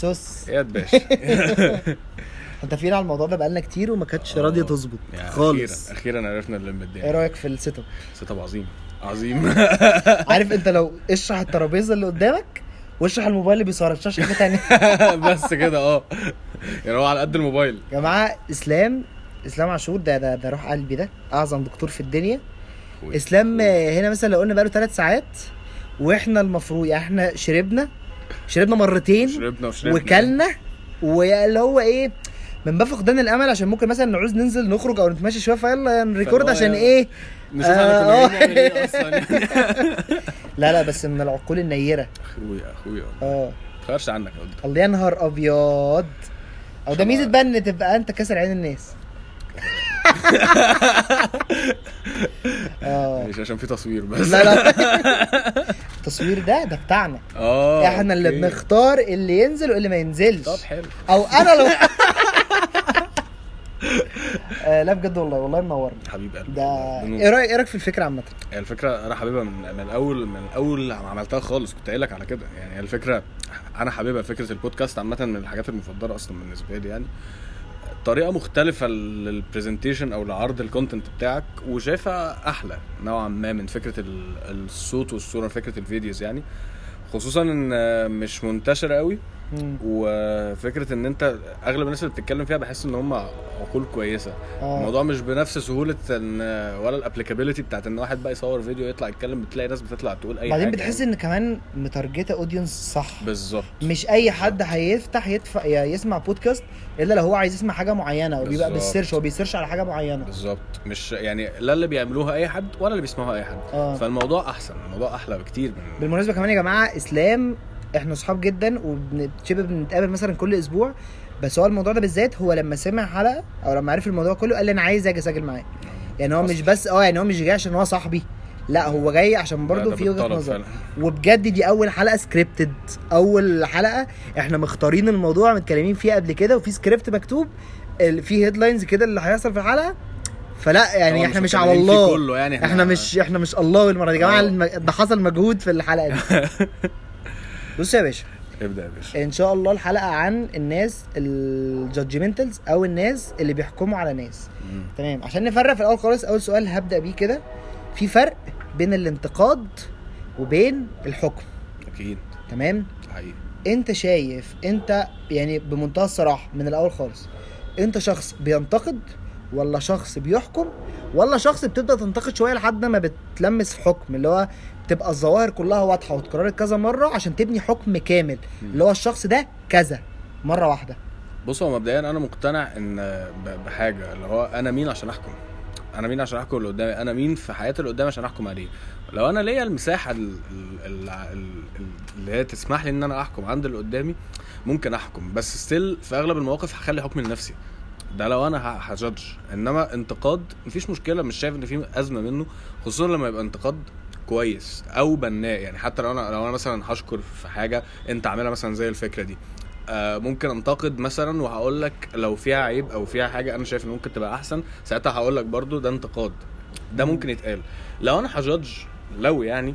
سوس اياد باشا. متفقين على الموضوع ده بقالنا كتير وما كانتش آه. راضية تظبط. يعني خالص. أخيرا أخيرا عرفنا نلم إيه الدنيا رأيك في السيت اب سيت اب عظيم. عظيم. عارف انت لو اشرح الترابيزة اللي قدامك واشرح الموبايل اللي بيصور اشرح حاجة تانية. بس كده آه. يعني هو على قد الموبايل. يا جماعة إسلام إسلام عاشور ده ده ده روح قلبي ده أعظم دكتور في الدنيا. إسلام هنا مثلا لو قلنا بقاله ثلاث ساعات وإحنا المفروض يعني إحنا شربنا شربنا مرتين شربنا وشربنا. وكلنا. واللي هو إيه من باب فقدان الأمل عشان ممكن مثلا نعوز ننزل نخرج أو نتمشى شوية فيلا نريكورد عشان. إيه؟ نشوف إحنا آه. كنا بنعمل إيه أصلا؟ يعني لا لا بس من العقول النيرة. أخويا أخويا. آه. تخافش عنك يا. الله يا نهار أبيض. أو ده ميزة بقى إن تبقى أنت كاسر عين الناس. آه. مش عشان في تصوير بس. لا لا. التصوير ده ده بتاعنا. آه إحنا اللي أوكي. بنختار اللي ينزل واللي ما ينزلش. طب حلو. أو أنا لو آه لا بجد والله والله منورنا حبيب قلبي. ده. إيه رايك إيه رأيك في الفكرة عامة؟ الفكرة أنا حاببها من, من الأول من الأول لما عملتها خالص. كنت قايل لك على كده. يعني الفكرة أنا حاببها فكرة البودكاست عامة من الحاجات المفضلة أصلا بالنسبة لي يعني. طريقة مختلفة لل presentation أو لعرض ال content بتاعك وشايفها أحلى نوعا ما من فكرة ال- الصوت والصورة فكرة ال videos يعني. خصوصا إن مش منتشرة قوي مم. وفكرة إن أنت أغلب الناس اللي بتتكلم فيها بحس إن هم عقول كويسة. آه. الموضوع مش بنفس سهولة إن ولا ال applicability بتاعت إن واحد بقى يصور فيديو يطلع يتكلم بتلاقي ناس بتطلع تقول أي بعدين حاجة بتحس يعني. إن كمان متارجته audience صح. بالظبط. مش أي حد هيفتح يدفع يسمع بودكاست إلا لو هو عايز يسمع حاجة معينة وبيبقى. بال search هو بيسيرش على حاجة معينة. بالظبط. مش يعني لا اللي بيعملوها أي حد ولا اللي بيسمعوها أي حد. آه. فالموضوع أحسن الموضوع أحلى بكتير من بالمناسبة كمان يا جماعة إسلام إحنا صحاب جدا وشبه بنتقابل مثلا كل أسبوع. بس هو الموضوع ده بالذات هو لما سمع حلقة أو لما عرف الموضوع كله قال لي أنا عايز أجي أسجل معاه. يعني هو مش. بس آه يعني هو مش جاي عشان هو صاحبي. لا هو جاي عشان برضه في وجهة نظر. فعلا. وبجد دي أول حلقة scripted أول حلقة إحنا مختارين الموضوع متكلمين فيها قبل كده وفي سكريبت مكتوب في headlines كده اللي هيحصل في الحلقة. فلا يعني إحنا مش مش على فيه الله. كله يعني إحنا مش إحنا مش الله المره دي. يا جماعة آه. ده حصل مجهود في الحلقة دي. بص يا باشا. ابدأ يا باشا. إن شاء الله الحلقة عن الناس ال judgementals أو الناس اللي بيحكموا على ناس. مم. تمام. عشان نفرق في الأول خالص أول سؤال هبدأ بيه كده. في فرق بين الانتقاد وبين الحكم. أكيد. تمام؟ حقيقي. أنت شايف أنت يعني بمنتهى الصراحة من الأول خالص أنت شخص بينتقد ولا شخص بيحكم ولا شخص بتبدأ تنتقد شوية لحد ما بتلمس في حكم؟ اللي هو تبقى الظواهر كلها واضحة واتكررت كذا مرة عشان تبني حكم كامل. اللي هو الشخص ده كذا مرة واحدة. بص هو مبدئيا أنا مقتنع إن بحاجة اللي هو أنا مين عشان أحكم؟ أنا مين عشان أحكم اللي قدامي؟ أنا مين في حياتي اللي قدامي عشان أحكم عليه؟ لو أنا ليا المساحة ال- ال- ال- ال- اللي هي تسمح لي إن أنا أحكم عند اللي قدامي ممكن أحكم. بس ستيل في أغلب المواقف هخلي حكمي لنفسي. ده لو أنا هجادج إنما انتقاد مفيش مشكلة مش شايف إن في أزمة منه خصوصا لما يبقى انتقاد كويس أو بناء. يعني حتى لو أنا لو أنا مثلا هشكر في حاجة أنت عاملها مثلا زي الفكرة دي. آه، ممكن أنتقد مثلا وهقول لك لو فيها عيب أو فيها حاجة أنا شايف إن ممكن تبقى أحسن ساعتها هقول لك برضو ده انتقاد. ده ممكن يتقال. لو أنا هجادج لو يعني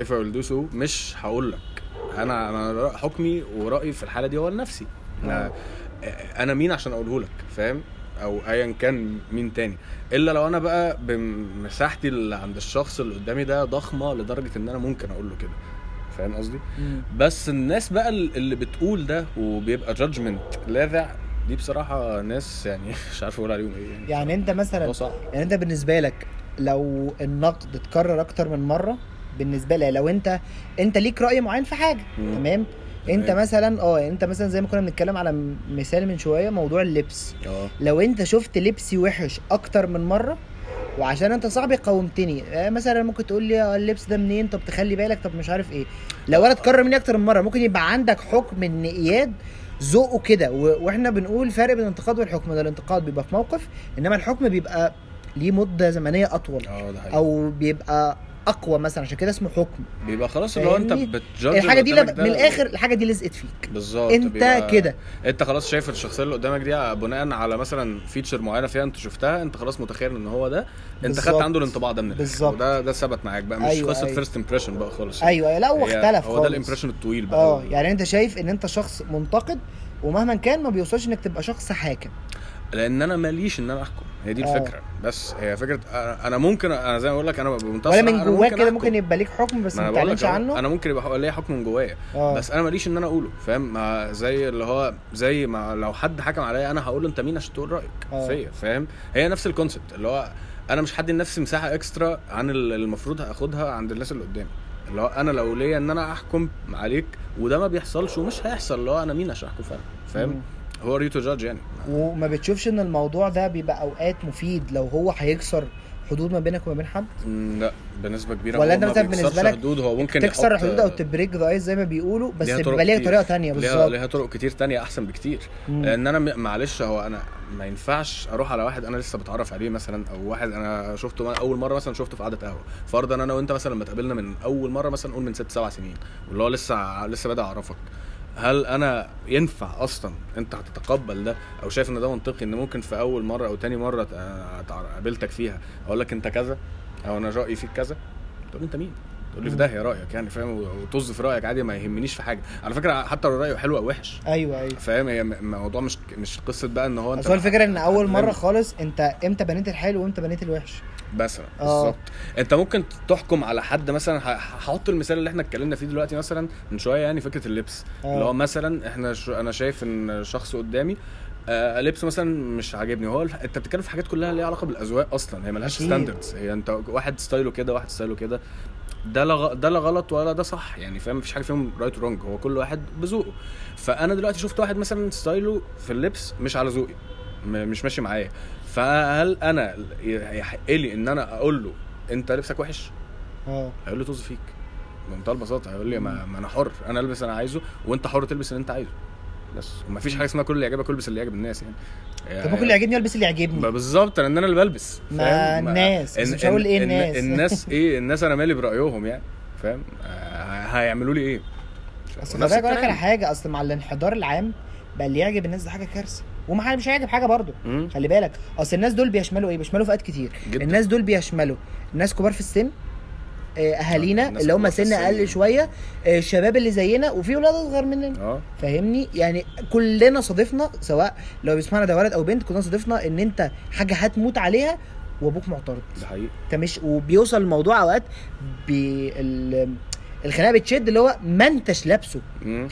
if I will do so مش هقول لك. أنا أنا حكمي ورأيي في الحالة دي هو لنفسي أنا مين عشان أقوله لك؟ فاهم؟ أو ايا كان مين تاني. إلا لو أنا بقى بمساحتي اللي عند الشخص اللي قدامي ده ضخمة لدرجة إن أنا ممكن أقول له كده. فاهم قصدي؟ بس الناس بقى اللي بتقول ده وبيبقى جادجمنت لاذع دي بصراحة ناس يعني مش عارف أقول عليهم إيه يعني. يعني أنت مثلا يعني أنت بالنسبة لك لو النقد اتكرر أكتر من مرة بالنسبة لي لو انت أنت ليك رأي معين في حاجة مم. تمام؟ انت. مثلا آه انت مثلا زي ما كنا بنتكلم على مثال من شوية موضوع اللبس. آه. لو انت شفت لبسي وحش أكتر من مرة وعشان انت صاحبي قومتني. آه، مثلا ممكن تقول لي آه، اللبس ده منين؟ طب تخلي بالك طب مش عارف إيه. لو أنا اتكرر مني أكتر من مرة ممكن يبقى عندك حكم إن إياد ذوقه كده. وإحنا بنقول فرق بين الانتقاد والحكم. ده الانتقاد بيبقى في موقف إنما الحكم بيبقى ليه مدة زمنية أطول. آه ده حقيقي. أو بيبقى أقوى مثلا عشان كده اسمه حكم. بيبقى خلاص اللي هو أنت؟ بت judge الحاجة دي قدامك من الآخر الحاجة دي لزقت فيك. بالظبط أنت كده. أنت خلاص شايف الشخصية اللي قدامك دي بناء على مثلا feature معينة فيها أنت شفتها أنت خلاص متخيل إن هو ده. أنت خدت. عنده الانطباع ده من الآخر. بالظبط. وده ده ثبت معاك بقى مش أيوة، قصة أيوة. first impression بقى خالص. أيوه أيوة، لا هو اختلف هو ده ال impression الطويل بقى. آه يعني أنت شايف إن أنت شخص منتقد ومهما كان ما بيوصلش إنك تبقى شخص حاكم. لأن أنا ماليش ان أنا احكم. هي دي آه. الفكرة. بس هي فكرة أنا أنا ممكن أنا زي ما بقول لك أنا بمنتهى ولا من جواك كده. ممكن يبقى ليك حكم بس ما تعلنش عنه. أنا ممكن يبقى ليا حكم من جوايا. آه. بس أنا ماليش إن أنا أقوله فاهم؟ زي اللي هو زي ما لو حد حكم عليا أنا هقول له أنت مين عشان تقول رأيك؟ آه. فيا فاهم؟ هي نفس الكونسبت اللي هو أنا مش هدي لنفسي مساحة اكسترا عن اللي المفروض هاخدها عند الناس اللي قدامي. اللي هو أنا لو ليا إن أنا أحكم عليك وده ما بيحصلش ومش هيحصل اللي هو أنا مين عشان أحكم فعلا. فاهم؟ who are you to judge يعني. وما بتشوفش إن الموضوع ده بيبقى أوقات مفيد لو هو هيكسر حدود ما بينك وما بين حد؟ لا بنسبة كبيرة ولا أنت مثلا بالنسبة لك حدود هو ممكن تكسر الحدود أو ت break the ice زي ما بيقولوا بس ليها بيبقى ليها. طريقة ليها بالظبط. ليها طرق كتير تانية أحسن بكتير. مم. لأن أنا معلش هو أنا ما ينفعش أروح على واحد أنا لسه بتعرف عليه مثلا أو واحد أنا شفته أول مرة مثلا شفته في قعدة قهوة. فرضا أنا وأنت مثلا لما اتقابلنا من أول مرة مثلا نقول من ست سبع سنين واللي هو لسه لسه بادئ أعرفك. هل أنا ينفع أصلا أنت هتتقبل ده؟ أو شايف إن ده منطقي إن ممكن في أول مرة أو تاني مرة قابلتك فيها أقول لك أنت كذا أو أنا رأيي فيك كذا؟ تقول أنت مين؟ تقول لي في داهية رأيك يعني فاهم؟ وطز في رأيك عادي ما يهمنيش في حاجة. على فكرة حتى لو رأيه حلو أو وحش. أيوه أيوه. فاهم؟ هي الموضوع مش مش قصة بقى إن هو أنت هو الفكرة إن أول مرة خالص أنت إمتى بنيت الحلو وإمتى بنيت الوحش؟ مثلا. آه. بالظبط. أنت ممكن تحكم على حد مثلا هحط المثال اللي إحنا اتكلمنا فيه دلوقتي مثلا من شوية يعني فكرة اللبس. آه. اللي هو مثلا إحنا ش... أنا شايف إن شخص قدامي آه لبسه مثلا مش عاجبني. هو أنت بتتكلم في حاجات كلها ليها علاقة بالأذواق أصلا. هي ملهاش. standards هي أنت واحد style ه كده واحد style ه كده. ده لا ده لا غلط ولا ده صح يعني فاهم؟ مفيش حاجة فيهم right و wrong هو كل واحد بذوقه. فأنا دلوقتي شفت واحد مثلا ستايله في اللبس مش على ذوقي م- مش ماشي معايا. فهل أنا يحق لي إن أنا أقول له أنت لبسك وحش؟ آه. هيقول لي طز فيك. بمنتهى البساطة. هيقول لي ما, ما أنا حر. أنا ألبس أنا عايزه وأنت حر تلبس اللي أنت عايزه. بس. ومفيش حاجة اسمها كل اللي يعجبك البس اللي يعجب الناس يعني. طب ممكن اللي يعجبني البس اللي يعجبني. بالظبط. لأن أنا اللي بلبس. ما؟ الناس، مش هقول إيه الناس. الناس إيه؟ الناس أنا مالي برأيهم يعني. فاهم؟ آه، هيعملوا لي إيه؟ أصل خلي بالك أقول لك. على حاجة. أصل مع الانحدار العام بقى اللي يعجب الناس ده حاجة كارثة. وما مش هيعجب حاجة برضه. خلي بالك. أصل الناس دول بيشملوا إيه؟ بيشملوا فئات كتير. جدا. الناس دول بيشملوا ناس كبار في السن آه، أهالينا الناس اللي هم سن. أقل شوية آه، الشباب اللي زينا وفي ولاد أصغر مننا. آه. فاهمني؟ يعني كلنا صادفنا سواء لو بيسمعنا ده ولد أو بنت كلنا صادفنا إن أنت حاجة هتموت عليها وأبوك معترض. ده حقيقي. انت مش وبيوصل الموضوع أوقات بال الخناقة بتشد اللي هو ما انتش لابسه.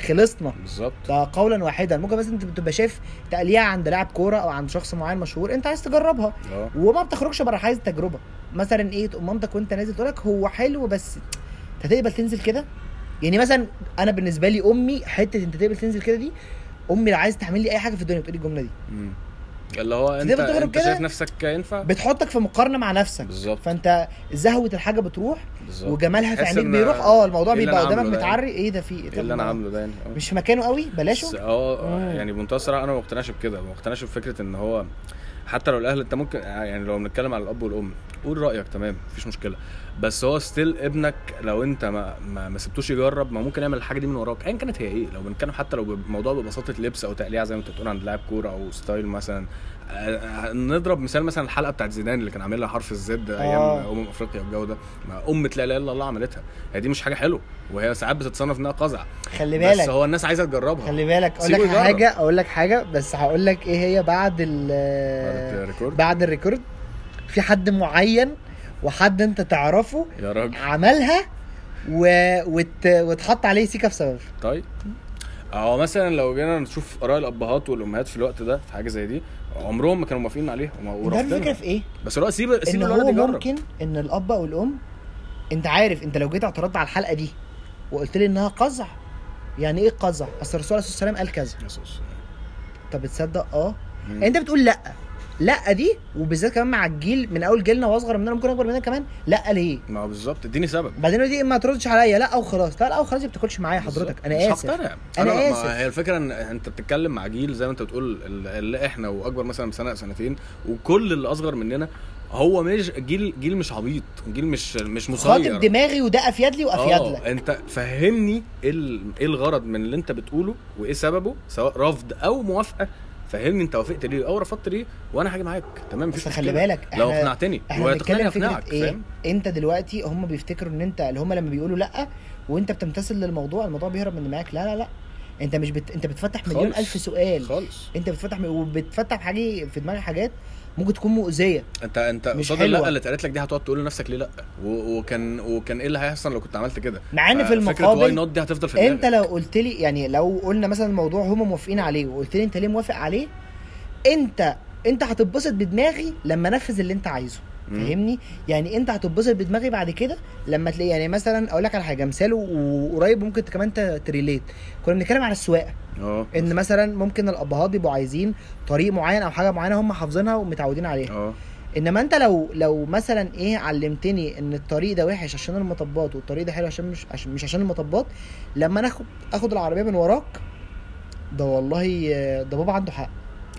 خلصنا. بالظبط. ده قولا واحدا. ممكن مثلا انت بتبقى شايف تقليعه عند لاعب كورة أو عند شخص معين مشهور انت عايز تجربها. آه. وما بتخرجش بره حيز التجربه مثلا إيه تقوم مامتك وانت نازل تقول لك هو حلو بس انت تقبل تنزل كده؟ يعني مثلا أنا بالنسبة لي أمي حتة أنت تقبل تنزل كده دي أمي لو عايز تعمل لي أي حاجة في الدنيا بتقول الجملة دي. مم. اللي هو انت انت؟ شايف نفسك ينفع؟ بتحطك في مقارنة مع نفسك. بالظبط. فانت زهوة الحاجة بتروح بالظبط. وجمالها في عينيك بيروح. آه الموضوع اللي بيبقى قدامك ده متعري. إيه ده في إيه؟ إيه اللي أنا عامله ده يعني. مش في مكانه قوي؟ بلاشه آه. يعني بمنتهى الصراحه أنا ما مقتنعش بكده. ما مقتنعش بفكرة إن هو حتى لو الأهل أنت ممكن يعني لو بنتكلم على الأب والأم قول رأيك تمام مفيش مشكلة. بس هو still ابنك لو أنت ما ما, ما سبتوش يجرب ما ممكن يعمل الحاجة دي من وراك ايا كانت هي إيه. لو بنتكلم حتى لو بموضوع ببساطة لبس أو تقليع زي ما أنت بتقول عند لاعب كورة أو style مثلا آه، نضرب مثال مثلا الحلقة بتاعت زيدان اللي كان عاملها حرف الزد أيام آه. امم أفريقيا والجو ده. ما أم لا إله إلا الله عملتها. هي دي مش حاجة حلوة وهي ساعات بتتصنف إنها قزع. خلي بس بالك. هو الناس عايزة تجربها. خلي بالك. أقول لك. حاجة أقول لك حاجة بس هقول لك إيه هي بعد ال بعد الريكورد. بعد الريكورد. في حد معين وحد أنت تعرفه يا راجل. عملها و... وت... واتحط عليه سيكه بسبب طيب. هو مثلا لو جينا نشوف آراء الأبهات والأمهات في الوقت ده في حاجة زي دي عمرهم ما كانوا موافقين عليها وما- ده الفكرة في إيه؟ بس هو سيب سيب الولد هو يجرب ممكن إن الأب أو الام أنت عارف أنت لو جيت اعترضت على الحلقة دي وقلت لي إنها قزع يعني إيه قزع؟ أصل الرسول عليه الصلاة والسلام قال كذا. طب بتصدق آه مم. أنت بتقول لأ لأ دي وبالذات كمان مع الجيل من أول جيلنا واصغر مننا ممكن أكبر مننا كمان لأ ليه؟ ما هو بالظبط اديني سبب. بعدين دي ما تردش عليا. لأ أو خلاص لأ لأ أو خلاص دي بتاكلش معايا حضرتك. أنا آسف. هقتنع. أنا ما آسف. هي الفكرة إن أنت بتتكلم مع جيل زي ما أنت بتقول اللي إحنا وأكبر مثلا بسنة سنتين وكل اللي أصغر مننا هو مش جيل جيل مش عبيط جيل مش مش مسير خاطب دماغي وده أفيد لي وأفيد آه لك. أنت فهمني ال- إيه الغرض من اللي أنت بتقوله وإيه سببه سواء رفض أو موافقة فهمني انت وافقت ليه؟ أو رفضت ليه؟ وأنا هاجي معاك. تمام مفيش خلي. بالك لو اقنعتني. إحنا ويقنعني بنتكلم أقنعك إيه؟ فاهم؟ انت دلوقتي هم بيفتكروا إن انت اللي هم لما بيقولوا لأ وانت بتمتثل للموضوع الموضوع بيهرب من دماغك. لا لا لا. انت مش بت... انت بتفتح مليون خالص. ألف سؤال. خالص. انت بتفتح وبتفتح حاجة في دماغك حاجات ممكن تكون مؤذية انت انت مش قصاد. اللا اللي اتقالت لك دي هتقعد تقول لنفسك ليه لأ وكان وكان إيه اللي هيحصل لو كنت عملت كده مع إن في فكره واي المقابل نوت دي هتفضل في أنت لو قلت لي يعني لو قلنا مثلا الموضوع هم موافقين عليه وقلت لي أنت ليه موافق عليه انت أنت هتتبسط بدماغي لما أنفذ اللي أنت عايزه. فاهمني؟ يعني انت هتتبسط بدماغي بعد كده لما تلاقي يعني مثلا أقول لك على حاجة مثال وقريب ممكن كمان تريليت. كنا بنتكلم على السواقة. آه. إن مثلا ممكن الأبهات بيبقوا عايزين طريق معين أو حاجة معينة هم حافظينها ومتعودين عليها. آه. إنما أنت لو لو مثلا إيه علمتني إن الطريق ده وحش عشان المطبات والطريق ده حلو عشان مش عشان مش عشان المطبات لما أنا اخد آخد العربية من وراك ده والله ده بابا عنده حق.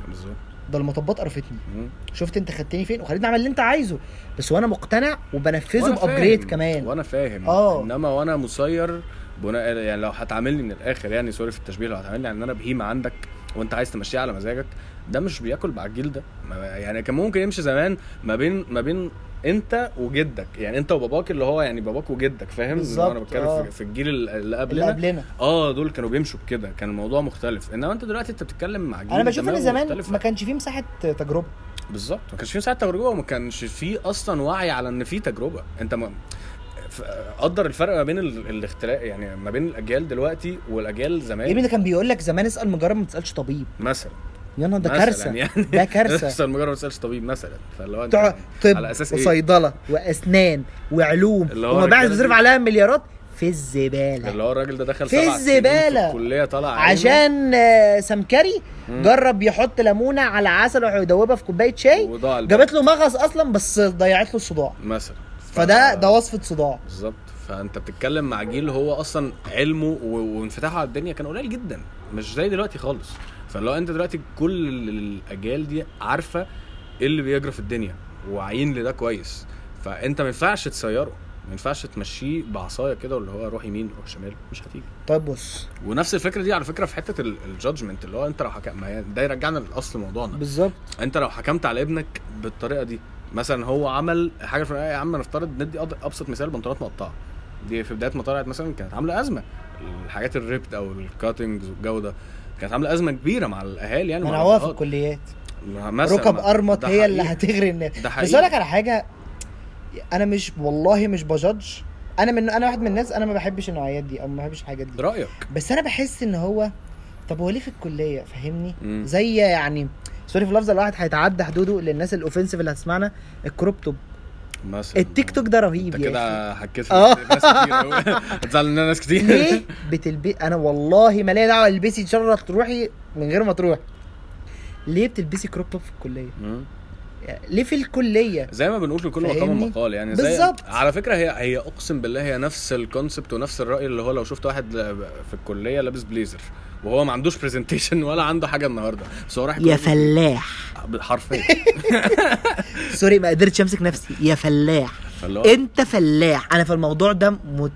بالظبط. ده المطبات قرفتني. شفت انت خدتني فين وخليتني اعمل اللي انت عايزه بس وأنا مقتنع وبنفذه بابجريد. كمان وأنا فاهم آه. إنما وأنا مسير بناء يعني لو هتعاملني من الآخر يعني سوري في التشبيه لو هتعاملني إن أنا بهيمة عندك وأنت عايز تمشيها على مزاجك ده مش بياكل مع الجيل ده. يعني كان ممكن يمشي زمان ما بين ما بين انت وجدك. يعني انت وباباك اللي هو يعني باباك وجدك فاهم؟ هو أنا بالظبط، بتكلم آه. في- الجيل اللي اللي قبلنا. قبلنا. آه دول كانوا بيمشوا بكده. كان الموضوع مختلف. إنما أنت دلوقتي أنت بتتكلم مع جيل أنا بشوف إن زمان مختلفة. ما كانش فيه مساحة تجربة. بالظبط. ما كانش في ساعه تجربة وما كانش في أصلا وعي على إن في تجربة. أنت ما قدر الفرق ما بين ال- الاختلاف يعني ما بين الأجيال دلوقتي والأجيال يا ابني زمان ده كان بيقول لك زمان اسأل مجرب ما تسألش طبيب. مثلا. يا نهار ده كارثة. يعني. ده كارثة. أصلا مجرد ما تسالش طبيب مثلا. فاللي هو أنت طب على أساس إيه؟ وصيدلة وأسنان وعلوم اللي هو ومباحث الرجالة بتصرف عليها مليارات في الزبالة. اللي هو الراجل ده دخل في. في الكلية طلع. عشان آه، سمكري مم. جرب يحط ليمونة على عسل ويدوبها في كوباية شاي. جابت له مغص أصلا بس ضيعت له الصداع. مثلا. فده ده وصفة صداع. بالظبط. فأنت بتتكلم مع جيل هو أصلا علمه وانفتاحه على الدنيا كان قليل جدا. مش زي دلوقتي خالص. فلو انت دلوقتي كل ال- الاجيال دي عارفة إيه اللي بيجرى في الدنيا وعايين لده كويس فانت ما ينفعش تسيره ما ينفعش تمشيه بعصاية كده واللي هو روح يمين روح شمال مش هتيجي. طيب بص. ونفس الفكرة دي على فكرة في حتة ال judgement اللي هو انت لو حكم ما هي ده يرجعنا لاصل موضوعنا. بالظبط. انت لو حكمت على ابنك بالطريقة دي مثلا هو عمل حاجة في يا عم نفترض ندي أبسط مثال بنطلونات مقطعة. دي في بداية ما طلعت مثلا كانت عاملة أزمة. الحاجات الريبت أو الكاتنجز والجو ده. كانت عاملة أزمة كبيرة مع الأهالي يعني منعوها في. الكليات مثلا ركب أرمط هي اللي. هتغري الناس بس. أقول لك على حاجة أنا مش والله مش بجادج أنا من أنا واحد من الناس أنا ما بحبش النوعيات دي أو ما بحبش الحاجات دي رايك بس أنا بحس إن هو طب هو ليه في الكلية فاهمني. زي يعني سوري في اللفظ الواحد هيتعدى حدوده للناس الأوفنسيف اللي هتسمعنا الكروب توب مثلا. التيك توك ده رهيب انت كده في آه. ناس كتير هتزعل مننا ناس كتير. ليه بتلبي؟ أنا والله ما ليا دعوة البسي الله تروحي من غير ما تروحي ليه بتلبسي كروب توب في الكلية. ليه في الكلية؟ زي ما بنقول لكل مقام؟ مقال يعني زي بالظبط. على فكرة هي هي أقسم بالله هي نفس الكونسبت ونفس الرأي اللي هو لو شفت واحد في الكلية لابس بليزر وهو ما عندوش presentation ولا عنده حاجة النهارده. بس هو رايح يا فلاح. حرفيا. sorry ما قدرتش أمسك نفسي. يا فلاح. هو أنت فلاح. أنا في الموضوع ده مت...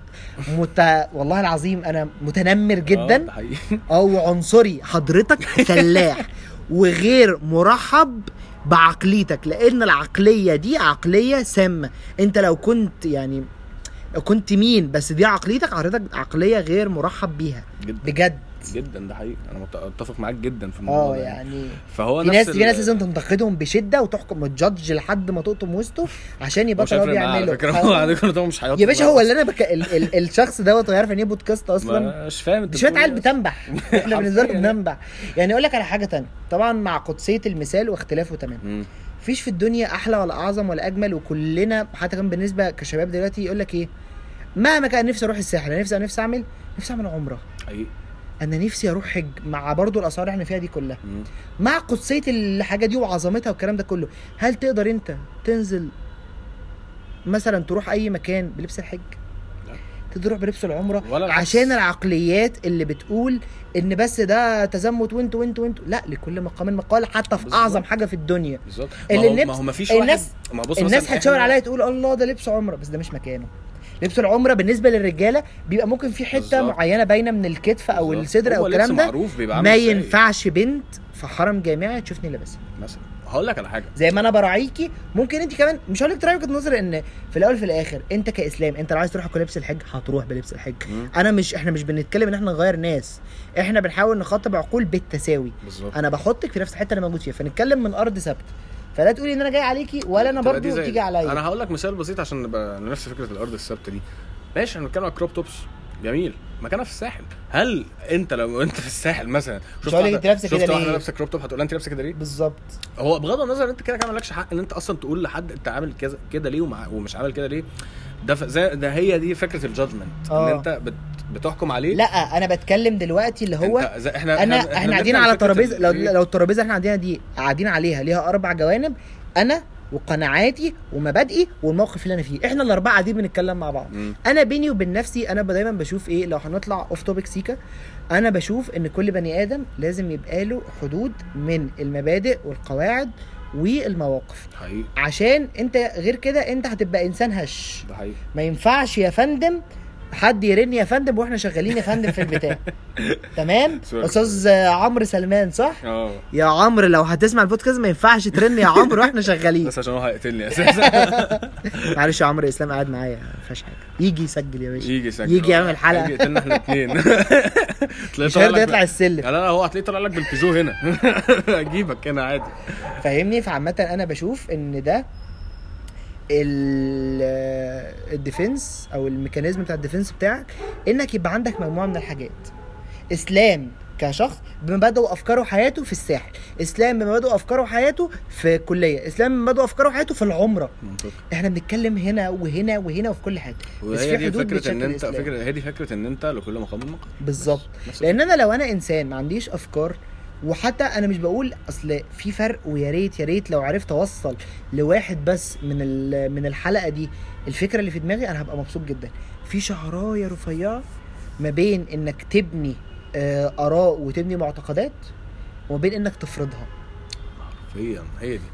مت... والله العظيم أنا متنمر آه، جدا. ده حقيقي. أو عنصري. حضرتك فلاح. وغير مرحب بعقليتك لأن العقلية دي عقلية سامه أنت لو كنت يعني كنت مين بس دي عقليتك حضرتك عقلية غير مرحب بيها. بجد. جدا ده حقيقي. أنا مت- أتفق معاك جدا في الموضوع آه يعني فهو في ناس في ناس لازم تنتقدهم بشدة وتحكم وتجادج لحد ما تقطم وسطه عشان يبطل هو بيعمله فكرة آه. هو على فكرة هو مش هيقطع يا باشا هو اللي أنا بك... ال... ال... الشخص دوت هو يعرف يعني إيه بودكاست أصلا؟ مش فاهم أنت شوية عيال إيه. بتنبح إحنا بالنسبة حرفياً. بننبح يعني. أقول لك على حاجة تانية. طبعا مع قدسية المثال واختلافه تمام مم. مفيش في الدنيا أحلى ولا أعظم ولا أجمل وكلنا حتى كمان بالنسبة كشباب دلوقتي يقول لك إيه مهما كان نفسي أروح الساحل أنا نفسي نفسي أعمل نفسي أعمل عمرة. حقيقي. أنا نفسي أروح حج مع برضو الأسعار اللي إحنا فيها دي كلها مم. مع قدسية الحاجة دي وعظمتها والكلام ده كله هل تقدر أنت تنزل مثلا تروح أي مكان بلبس الحج لا. تروح بلبس العمرة ولا. عشان العقليات اللي بتقول إن بس ده تزمت وإنتوا وإنتوا وإنتوا لا لكل مقام مقال حتى في بالظبط. أعظم حاجة في الدنيا بالظبط ما هو, ما هو ما فيش واحد الناس- ما بص الناس هتشاور عليا تقول الله ده لبس عمرة بس ده مش مكانه لبس العمرة بالنسبة للرجالة بيبقى ممكن في حتة بالظبط. معينة باينة من الكتف أو بالظبط. الصدر أو لبس الكلام ده معروف بيبقى ما. ينفعش بنت في حرم جامعي تشوفني لابسها. مثلا. هقول لك على حاجة. زي ما أنا براعيكي ممكن أنت كمان مش هقول لك تراعي وجهة نظر إن في الأول في الآخر أنت كإسلام أنت لو عايز تروح بلبس الحج هتروح بلبس الحج. مم. أنا مش إحنا مش بنتكلم إن إحنا نغير ناس. إحنا بنحاول نخاطب عقول بالتساوي. بالظبط. أنا بحطك في نفس الحتة اللي موجود فيها. فنتكلم من أرض ثابتة. فلا تقولي إن أنا جاي عليكي ولا أنا برضو تيجي عليا. أنا هقول لك مثال بسيط عشان نبقى نفس فكرة الأرض الثابتة دي. ماشي إحنا بنتكلم على crop tops. جميل. مكانها في الساحل. هل انت لو انت في الساحل مثلا شفت واحدة- انت لابسة شفت كده واحدة ليه؟ لابسة crop top هتقول انت لابسه كده ليه؟ بالظبط. هو بغض النظر انت كده كده مالكش حق إن انت أصلا تقول لحد أنت عامل كذا كده ليه ومع ومش عامل كده ليه. ده ف... زي ده هي دي فكرة ال judgment إن آه. انت بت... بتحكم عليه. لا أنا بتكلم دلوقتي اللي هو أنت زي... إحنا انا إحنا قاعدين على ترابيزه لو؟ لو الترابيزه إحنا قاعدين دي قاعدين عليها ليها أربع جوانب أنا وقناعاتي ومبادئي والموقف اللي أنا فيه. إحنا الأربعة قاعدين بنتكلم مع بعض. مم. أنا بيني وبين نفسي أنا دايما بشوف إيه لو هنطلع off topic سيكا أنا بشوف إن كل بني آدم لازم يبقى له حدود من المبادئ والقواعد والمواقف. حقيقي. عشان أنت غير كده أنت هتبقى إنسان هش. ده حقيقي. ما ينفعش يا فندم حد يرن يا فندم وإحنا شغالين يا فندم في البتاع. تمام. أستاذ عمرو سلمان صح؟ آه. يا عمرو لو هتسمع البودكاست ما ينفعش ترن يا عمرو وإحنا شغالين. بس عشان هو هيقتلني أساسا. معلش يا عمرو إسلام قاعد معايا ما فيهاش حاجة. يجي يسجل يا باشا. يجي يسجل. يجي يعمل حلقة. يجي يقتلنا إحنا الاثنين مش هيرضى يطلع السلم. لا لا هو هتلاقيه طالع لك بالبيجو هنا. اجيبك هنا عادي. فاهمني؟ فعامة أنا بشوف إن ده ال defense أو ال mechanism بتاع ال defense بتاعك إنك يبقى عندك مجموعة من الحاجات. إسلام كشخص بمبادئه وأفكاره وحياته في الساحل. إسلام بمبادئه وأفكاره وحياته في كليه إسلام بمبادئه وأفكاره وحياته في العمرة. منطقي. إحنا بنتكلم هنا وهنا وهنا وفي كل حتة بس في حدود فكرة إن انت. فكره هي دي فكرة إن أنت لكل مقام مقام. بالظبط. لأن أنا لو أنا إنسان ما عنديش أفكار وحتى أنا مش بقول أصل في فرق ويا ريت يا ريت لو عرفت أوصل لواحد بس من من الحلقة دي الفكرة اللي في دماغي أنا هبقى مبسوط جدا. في شعرايه رفيعة ما بين إنك تبني آه، آراء وتبني معتقدات وما بين إنك تفرضها. حرفيا هي دي.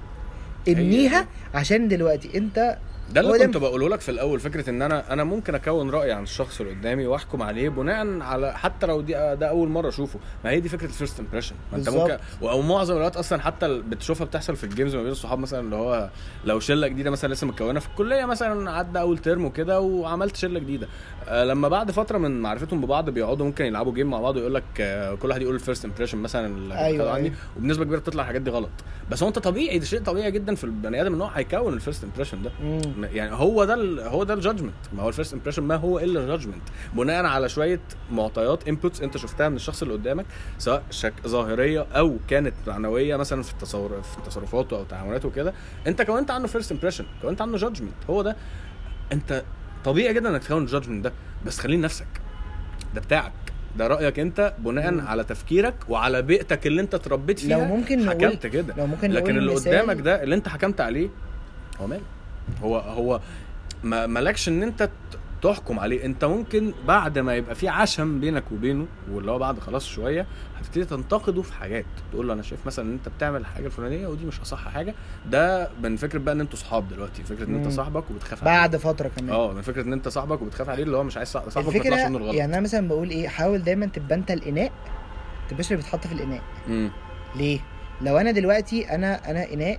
ابنيها عشان دلوقتي أنت ده اللي كنت بقوله لك في الأول فكرة إن أنا أنا ممكن أكون رأي عن الشخص اللي قدامي وأحكم عليه بناء على حتى لو دي ده أول مرة أشوفه ما هي دي فكرة ال first impression ما أنت. ممكن أو معظم الوقت أصلا حتى بتشوفها بتحصل في ال games ما بين الصحاب مثلا اللي هو لو شلة جديدة مثلا لسه متكونة في الكلية مثلا عدى أول ترم وكده وعملت شلة جديدة آه لما بعد فترة من معرفتهم ببعض بيقعدوا ممكن يلعبوا game مع بعض ويقول لك آه كل واحد يقول ال first impression مثلا اللي أيوة، عني أيوة. وبنسبة كبيرة بتطلع الحاجات دي غلط بس هو أنت طبيعي ده شيء طبيعي جدا في البني آدم إن هو هيكون ال first impression ده. يعني هو ده ال- هو ده ال judgment ما هو ال first impression ما هو إلا ال judgment بناء على شوية معطيات inputs أنت شفتها من الشخص اللي قدامك سواء شكلية ظاهرية أو كانت معنوية مثلا في التصور في تصرفاته أو تعاملاته وكده أنت كونت عنه first impression كونت عنه judgment هو ده. أنت طبيعي جدا إنك تكون ال judgment ده بس خليه لنفسك. ده بتاعك. ده رأيك أنت بناء مم. على تفكيرك وعلى بيئتك اللي أنت اتربيت فيها. لو ممكن حكمت كده. لو ممكن لكن اللي قدامك ده اللي أنت حكمت عليه هو ماله هو هو ما مالكش ان انت تحكم عليه. انت ممكن بعد ما يبقى في عشم بينك وبينه واللي هو بعد خلاص شوية هتبتدي تنتقده في حاجات. تقول له أنا شايف مثلا إن أنت بتعمل الحاجة الفلانية ودي مش أصح حاجة. ده من فكرة بقى إن أنتوا صحاب دلوقتي فكرة إن أنت. صاحبك وبتخاف عليه. بعد فترة كمان. آه من فكرة إن أنت صاحبك وبتخاف عليه اللي هو مش عايز صاحبك ما يطلعش منه الغلط. يعني أنا مثلا بقول إيه حاول دايما تبقى أنت الإناء. تبقاش اللي بيتحط في الإناء. مم. ليه؟ لو أنا دلوقتي أنا أنا إناء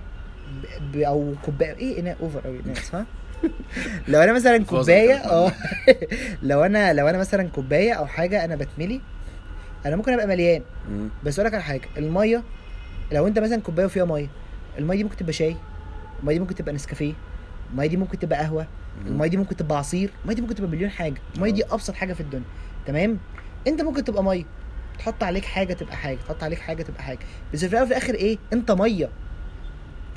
ب... أو كوبايه إيه اناء أوفر قوي اناء اسمها لو أنا مثلا كوباية. آه لو أنا لو أنا مثلا كوباية أو حاجة أنا بتملي أنا ممكن أبقى مليان. بس أقول لك على حاجة المية لو أنت مثلا كوباية وفيها مية المية دي ممكن تبقى شاي المية دي ممكن تبقى نسكافيه المية دي ممكن تبقى قهوة المية دي ممكن تبقى عصير المية دي ممكن تبقى مليون حاجة. المية دي أبسط حاجة في الدنيا. تمام؟ أنت ممكن تبقى مية تحط عليك حاجة تبقى حاجة تحط عليك حاجة تبقى حاجة. بس في الأول وفي الآخر إيه؟ أنت مية.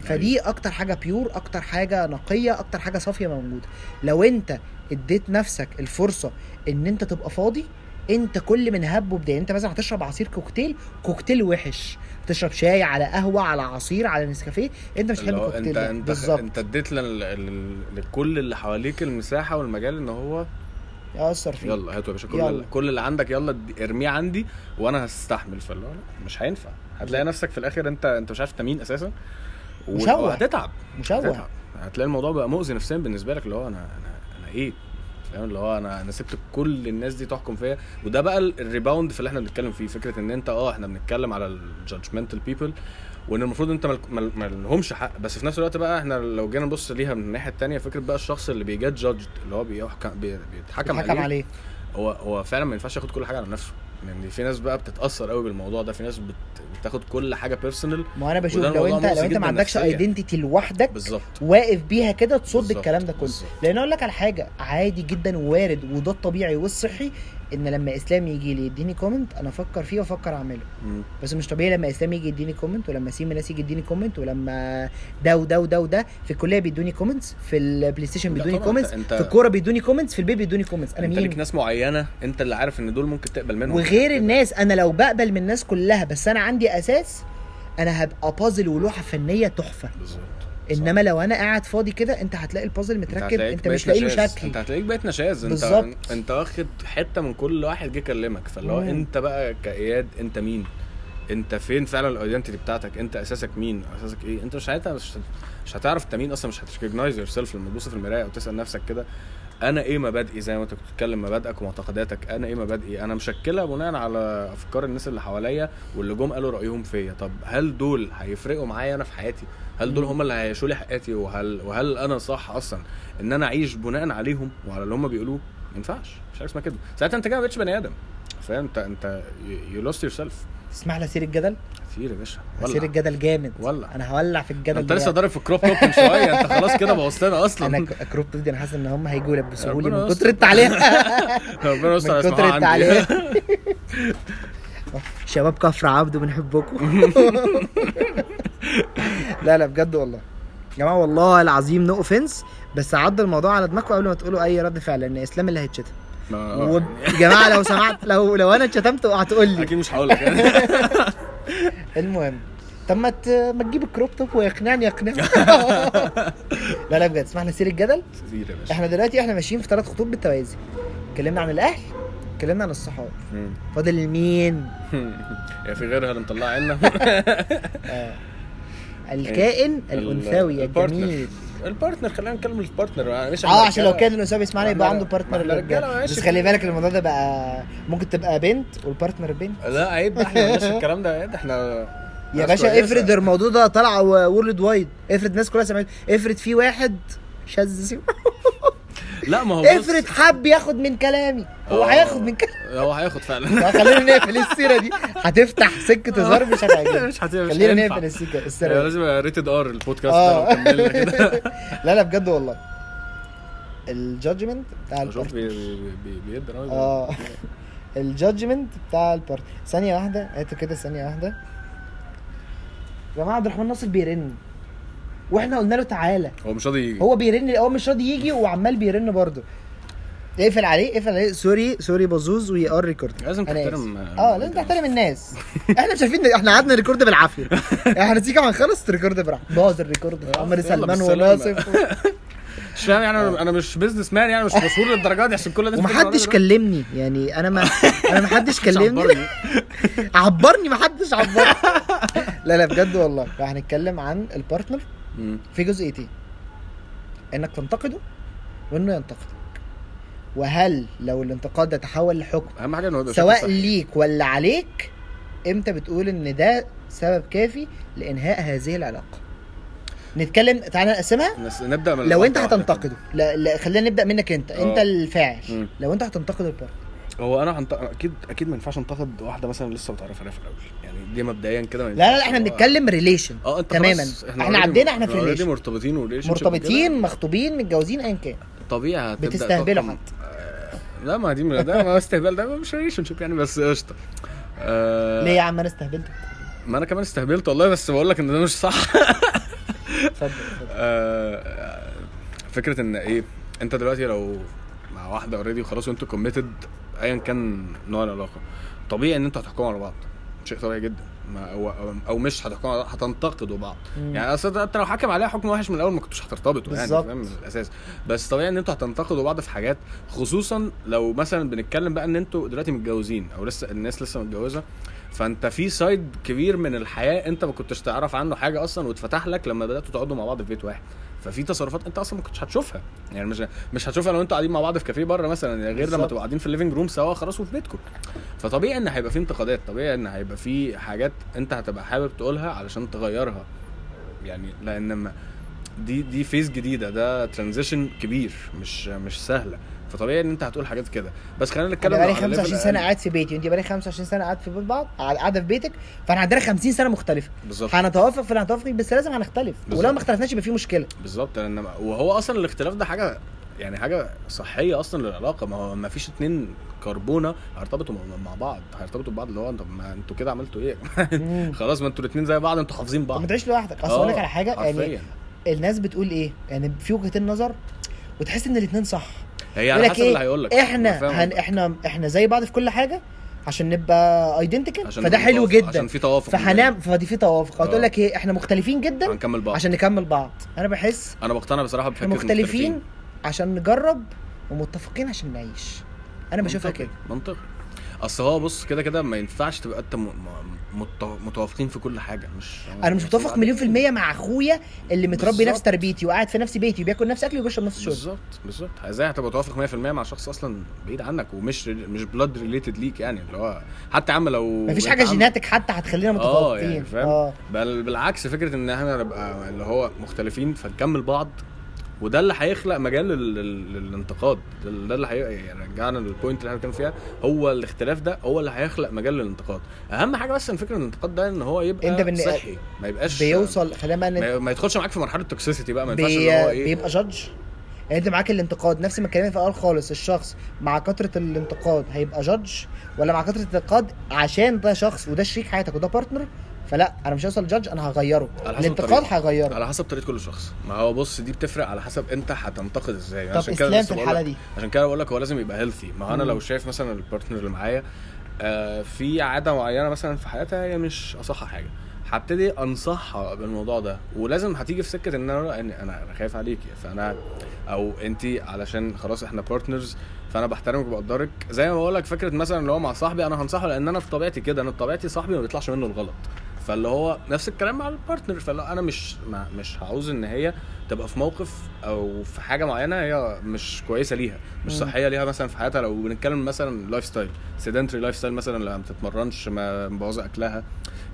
فدي أكتر حاجة بيور أكتر حاجة نقية أكتر حاجة صافية موجودة. لو أنت اديت نفسك الفرصة إن أنت تبقى فاضي أنت كل من هب وبداية. أنت مثلا هتشرب عصير كوكتيل كوكتيل وحش. تشرب شاي على قهوة على عصير على نسكافيه. أنت مش هتحب الكوكتيل أنت أنت أنت اديت لكل اللي حواليك المساحة والمجال إن هو ياثر فيه يلا هاتوا يا باشا كل يلا. كل اللي عندك يلا ارميه عندي وأنا هستحمل. فاللي مش هينفع. هتلاقي نفسك في الآخر أنت أنت مش عارف انت مين أساسا. مشوه. وهتتعب. مشوه. هتتعب. هتلاقي الموضوع بقى مؤذي نفسيا بالنسبة لك اللي هو أنا أنا أنا إيه؟ فاهم؟ اللي هو أنا أنا سبت كل الناس دي تحكم فيا. وده بقى ال- ال rebound في اللي إحنا بنتكلم فيه فكرة إن أنت آه إحنا بنتكلم على ال judgmental people وإن المفروض أنت مل- ملهمش حق. بس في نفس الوقت بقى إحنا لو جينا نبص ليها من الناحية التانية فكرة بقى الشخص اللي بي get judged اللي هو بيتحكم حكم عليه عليه. هو هو فعلا ما ينفعش ياخد كل حاجة على نفسه. لأن في ناس بقى بتتأثر قوي بالموضوع ده في ناس بت... بتاخد كل حاجة personal ما أنا بشوف لو انت لو أنت ما عندكش. identity لوحدك بالظبط واقف بيها كده تصد الكلام ده كله. لأن أقول لك على حاجة عادي جدا ووارد وده الطبيعي والصحي إن لما إسلام يجي لي يديني comment أنا أفكر فيه وأفكر أعمله. بس مش طبيعي لما إسلام يجي يديني comment ولما سيم ناس يجي يديني comment ولما ده وده وده وده في الكلية بيدوني comments في البلاي ستيشن بيدوني comments في الكورة بيدوني comments في البيت بيدوني comments أنا أنت ليك مين ناس معينة أنت اللي عارف إن دول ممكن تقبل منهم؟ وغير الناس أنا لو بقبل من الناس كلها بس أنا عندي أساس أنا هبقى بازل ولوحة فنية تحفة. بالظبط. انما لو أنا قاعد فاضي كده انت هتلاقي البازل متركب انت بقيت مش لاقي له. شكل. انت هتلاقيك بقيت نشاز. انت بالظبط. انت واخد حتة من كل واحد جه كلمك فاللي هو. انت بقى كإياد انت مين؟ انت فين فعلا ال identity بتاعتك؟ انت أساسك مين؟ أساسك إيه؟ انت مش هت... مش, مش هتعرف انت مين أصلا مش هت recognize yourself لما تبص في المراية أو تسأل نفسك كده. أنا إيه مبادئي؟ زي ما أنت كنت بتتكلم مبادئك ومعتقداتك. أنا إيه مبادئي؟ أنا مشكلها بناء على أفكار الناس اللي حواليا واللي جم قالوا رأيهم فيا. طب هل دول هيفرقوا معايا أنا في حياتي؟ هل دول. هم اللي هيعيشوا لي حياتي؟ وهل وهل أنا صح أصلا إن أنا أعيش بناء عليهم وعلى اللي هم بيقولوه؟ ما ينفعش. مش حاجة اسمها كده. ساعتها أنت كده ما بقتش بني آدم. فاهم؟ أنت أنت you lost yourself تسمح لي أثير الجدل؟ كتير يا باشا. أثير الجدل جامد. ولع. أنا هولع في الجدل أنت لسه. ضارب في ال crop top من شوية. أنت خلاص كده بوظتنا أصلا. أنا ك- crop top دي أنا حاسس إن هم هيجوا يلبسوه لي من. كتر التعليق. ربنا يستر من كتر التعليق. شباب كفر عبده بنحبكم. لا لا بجد والله. يا جماعة والله العظيم no offense بس عدوا الموضوع على دماغكم قبل ما تقولوا أي رد فعل لأن إسلام اللي هيتشتم. ويا جماعة لو سمعت لو لو أنا اتشتمت هتقول لي. أكيد مش هقول لك يعني. المهم. طب ما ما تجيب الكروب توب ويقنعني يقنعني. لا لا بجد. اسمعنا سير الجدل. يا باشا. إحنا دلوقتي إحنا ماشيين في ثلاث خطوط بالتوازي. اتكلمنا عن الأهل اتكلمنا عن الصحاب. فاضل مين؟ يا في غيرها اللي مطلعة عنا. آه. الكائن ال- الأنثوي يا ال partner. خلينا نتكلم ال partner مش آه عشان لو كان الانثوي بيسمعنا يبقى عنده partner. بس خلي بالك الموضوع ده بقى ممكن تبقى بنت وال partner بنت لا عيب إحنا في الكلام ده عيب إحنا يا باشا. افرض الموضوع ده طلع worldwide افرض الناس كلها سمعت افرض في واحد شاذ لا ما هو افرض حب ياخد من كلامي. هو آه. هياخد من كلامي. هو هياخد فعلا. لا، خلينا نقفل السيرة دي. هتفتح سكة هزار مش هتعجبني مش هت- مش خلينا هينفع. نقفل السكه أيوة، السيرة دي. لازم ريتد ار البودكاست آه. ده كده. لا لا بجد والله. الجادجمنت بتاع راجل. آه. الجادجمنت بتاع البارتنر ثانية واحدة. هاتوا كده ثانية واحدة. يا جماعة عبد الرحمن ناصر بيرن. وإحنا قلنا له تعالى. هو مش راضي يجي. هو بيرن هو مش راضي يجي وعمال بيرن برضه. اقفل عليه اقفل عليه. سوري سوري بازوز وي ار ريكورد لازم تحترم. آه لازم تحترم الناس. إحنا مش عارفين إحنا قعدنا ريكورد بالعافية. إحنا تيجي ما نخلص record براحتك باظ ال record عمر يلا سلمان. وناصف. مش فاهم يعني أنا أنا مش businessman يعني مش مشهور للدرجة دي عشان كل الناس ومحدش كلمني. يعني أنا ما أنا محدش كلمني. عبرني. محدش عبرني. لا لا بجد والله. هنتكلم عن ال partner. في جزئيتين إنك تنتقده وإنه ينتقدك وهل لو الانتقاد ده تحول لحكم أهم حاجة إنه سواء. ليك ولا عليك إمتى بتقول إن ده سبب كافي لإنهاء هذه العلاقة نتكلم تعالى نقسمها نس- نبدأ من لو أنت هتنتقده لا, لا خلينا نبدأ منك أنت أنت آه. الفاعل. لو أنت هتنتقد ال partner كده. هو أنا هنط... أكيد أكيد ما ينفعش أنتقد واحدة مثلا لسه متعرف عليها في الأول. يعني دي مبدئيا كده لا لا, إحنا بنتكلم relation آه أنت تماما. إحنا already عدينا إحنا في relation مرتبطين و relation مرتبطين مخطوبين متجوزين ايا كان. طبيعي بتستهبلوا تحكم- آه، لا ما دي ده ما استهبال ده مش relationship يعني بس قشطة. آه، ليه يا عم أنا استهبلتك ما أنا كمان استهبلت والله بس بقول لك إن ده مش صح. اتفضل آه، فكرة إن إيه أنت دلوقتي لو مع واحدة already وخلاص وأنتوا committed ايا كان نوع العلاقة. طبيعي إن أنتوا هتحكموا على بعض. شيء طبيعي جدا. ما أو- أو مش هتحكموا هتنتقدوا بعض. مم. يعني أصل أنت لو حاكم عليها حكم وحش من الأول ما كنتوش هترتبطوا يعني. فاهم؟ من الأساس. بس طبيعي إن أنتوا هتنتقدوا بعض في حاجات خصوصا لو مثلا بنتكلم بقى إن أنتوا دلوقتي متجوزين أو لسه الناس لسه متجوزة. فانت في side كبير من الحياة انت ما كنتش تعرف عنه حاجة أصلا واتفتح لك لما بدأتوا تقعدوا مع بعض في بيت واحد. ففي تصرفات انت أصلا ما كنتش هتشوفها. يعني مش مش هتشوفها لو أنتوا قاعدين مع بعض في كافيه بره مثلا يعني غير لما. تبقوا قاعدين في ال living room سوا خلاص وفي بيتكم. فطبيعي ان هيبقى في انتقادات طبيعي ان هيبقى في حاجات انت هتبقى حابب تقولها علشان تغيرها. يعني لأن ما دي دي phase جديدة ده transition كبير مش مش سهلة. فطبيعي إن أنت هتقول حاجات كده. بس خلينا نتكلم بقالي على level 25 سنة. قاعد في بيتي وانت بقالي 25 سنة قاعد في بيت بعض قاعدة في بيتك فاحنا عندنا 50 سنة مختلفة. بالظبط. هنتوافق في اللي هنتوافق بس لازم هنختلف. ولو ما اختلفناش يبقى في مشكلة. بالظبط. لأن وهو أصلا الاختلاف ده حاجة يعني حاجة صحية أصلا للعلاقة. ما هو ما فيش اتنين كربونة هيرتبطوا مع- بعض هيرتبطوا ببعض. اللي هو انت ما أنتوا كده عملتوا إيه. خلاص ما أنتوا الاتنين زي بعض أنتوا حافظين بعض. ما تعيش لوحدك. أصل آه، أقول لك على حاجة يعني الناس بتقول إيه؟ يعني في وجهتين نظر وتحس إن الاثنين صح. هي على حسب اللي هيقول لك. إحنا هن إحنا إحنا زي بعض في كل حاجة عشان نبقى ايدنتيكال فده حلو جدا. عشان في توافق فهنعمل فدي في توافق. آه. هتقول لك إيه؟ إحنا مختلفين جدا هنكمل بعض. عشان نكمل بعض. أنا بحس أنا بقتنع بصراحة بفكره إحنا مختلفين عشان نجرب ومتفقين عشان نعيش. أنا بشوفها كده. منطقي. أصل هو بص كده كده ما ينفعش تبقى أنت متوافقين في كل حاجة مش أنا مش متفق مليون في المية مع أخويا اللي متربي. نفس تربيتي وقاعد في نفس بيتي وبياكل نفس أكلي وبيشرب نفس شربي. بالظبط بالظبط. إزاي هتبقى متوافق 100% مع شخص أصلا بعيد عنك ومش مش blood related ليك يعني اللي هو حتى يا عم لو مفيش حاجة جيناتك حتى هتخلينا آه متفقين. يعني فاهم بل بالعكس فكرة إن إحنا نبقى اللي هو مختلفين فنكمل بعض وده اللي هيخلق مجال لل- لل- للانتقاد. ده اللي هي يعني رجعنا لل point اللي إحنا بنتكلم فيها. هو الاختلاف ده هو اللي هيخلق مجال للانتقاد. أهم حاجة بس إن فكرة الانتقاد ده إن هو يبقى أنت بالن- صحي. ما يبقاش بيوصل خلينا ما, ما يدخلش معاك في مرحلة toxicity بقى. ما ينفعش بي... هو إيه. بيبقى judge يعني أنت معاك الانتقاد. نفس ما اتكلمنا في الأول خالص الشخص مع كثرة الانتقاد هيبقى judge ولا مع كثرة الانتقاد عشان ده شخص وده شريك حياتك وده partner فلا أنا مش هوصل judge أنا هغيره. الانتقاد. هيغيره على حسب طريقة كل شخص. ما هو بص دي بتفرق على حسب أنت هتنتقد إزاي. طب عشان كده في الحالة دي. عشان كده بقول لك هو لازم يبقى healthy ما أنا. لو شايف مثلا ال partner اللي معايا آه، في عادة معينة مثلا في حياتها هي مش أصح حاجة. هبتدي انصحها بالموضوع ده. ولازم هتيجي في سكة إن أنا إن أنا خايف عليكي فانا أو انت علشان خلاص إحنا partners فأنا بحترمك وبقدرك. زي ما بقول لك فكرة مثلا اللي هو مع صاحبي أنا هنصحه لأن أنا في طبيعتي كده. أنا بطبيعتي صاحبي ما بيطلعش منه الغلط. فاللي هو نفس الكلام مع ال partner فاللي أنا مش ما مش هعوز إن هي تبقى في موقف أو في حاجة معينة هي مش كويسة ليها مش. صحية ليها مثلا في حياتها لو بنتكلم مثلا lifestyle sedentary lifestyle مثلا اللي ما بتتمرنش ما مبوظة أكلها